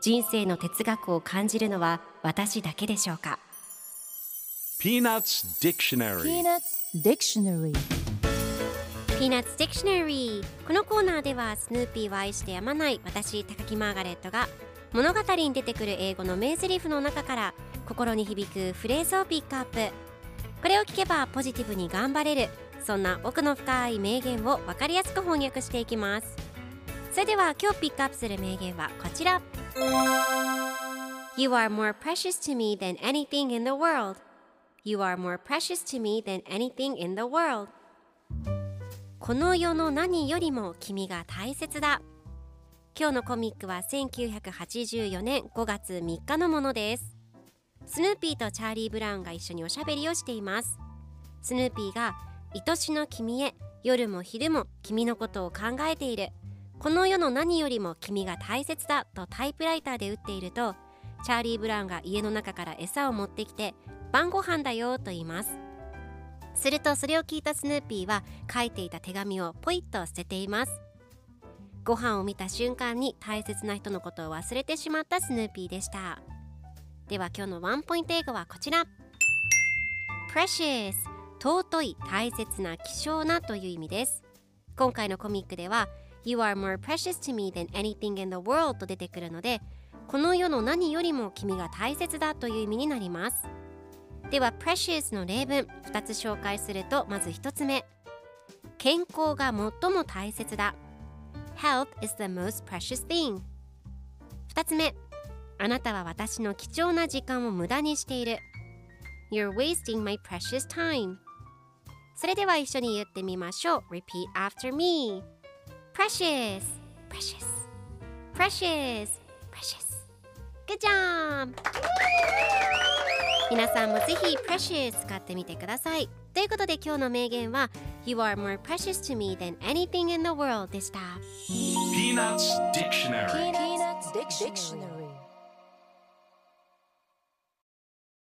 人生の哲学を感じるのは私だけでしょうか？Peanuts Dictionary. Peanuts Dictionary. Peanuts Dictionary このコーナーではスヌーピーを愛してやまない私高木マーガレットが物語に出てくる英語の名台詞の中から心に響くフレーズをピックアップ。これを聞けばポジティブに頑張れる。そんな奥の深い名言を分かりやすく翻訳していきますそれでは今日ピックアップする名言はこちら。You are more precious to me than anything in the world. You are more precious to me than anything in the world. この世の何よりも君が大切だ。今日のコミックは1984年5月3日のものです。スヌーピーとチャーリー・ブラウンが一緒におしゃべりをしています。スヌーピーが愛しの君へ夜も昼も君のことを考えている。この世の何よりも君が大切だとタイプライターで打っているとチャーリー・ブラウンが家の中から餌を持ってきて晩ご飯だよと言います。するとそれを聞いたスヌーピーは書いていた手紙をポイッと捨てています。ご飯を見た瞬間に大切な人のことを忘れてしまったスヌーピーでした。では今日のワンポイント英語はこちら。Precious 尊い大切な希少なという意味です。今回のコミックでは You are more precious to me than anything in the world と出てくるのでこの世の何よりも君が大切だという意味になりますでは precious の例文2つ紹介するとまず1つ目健康が最も大切だ Health is the most precious thing 2つ目あなたは私の貴重な時間を無駄にしている You're wasting my precious time それでは一緒に言ってみましょう Repeat after me Precious Precious Precious Precious Good job! 皆さんもぜひ Precious 使ってみてくださいということで今日の名言は You are more precious to me than anything in the world でした Peanuts Dictionary Peanuts Dictionary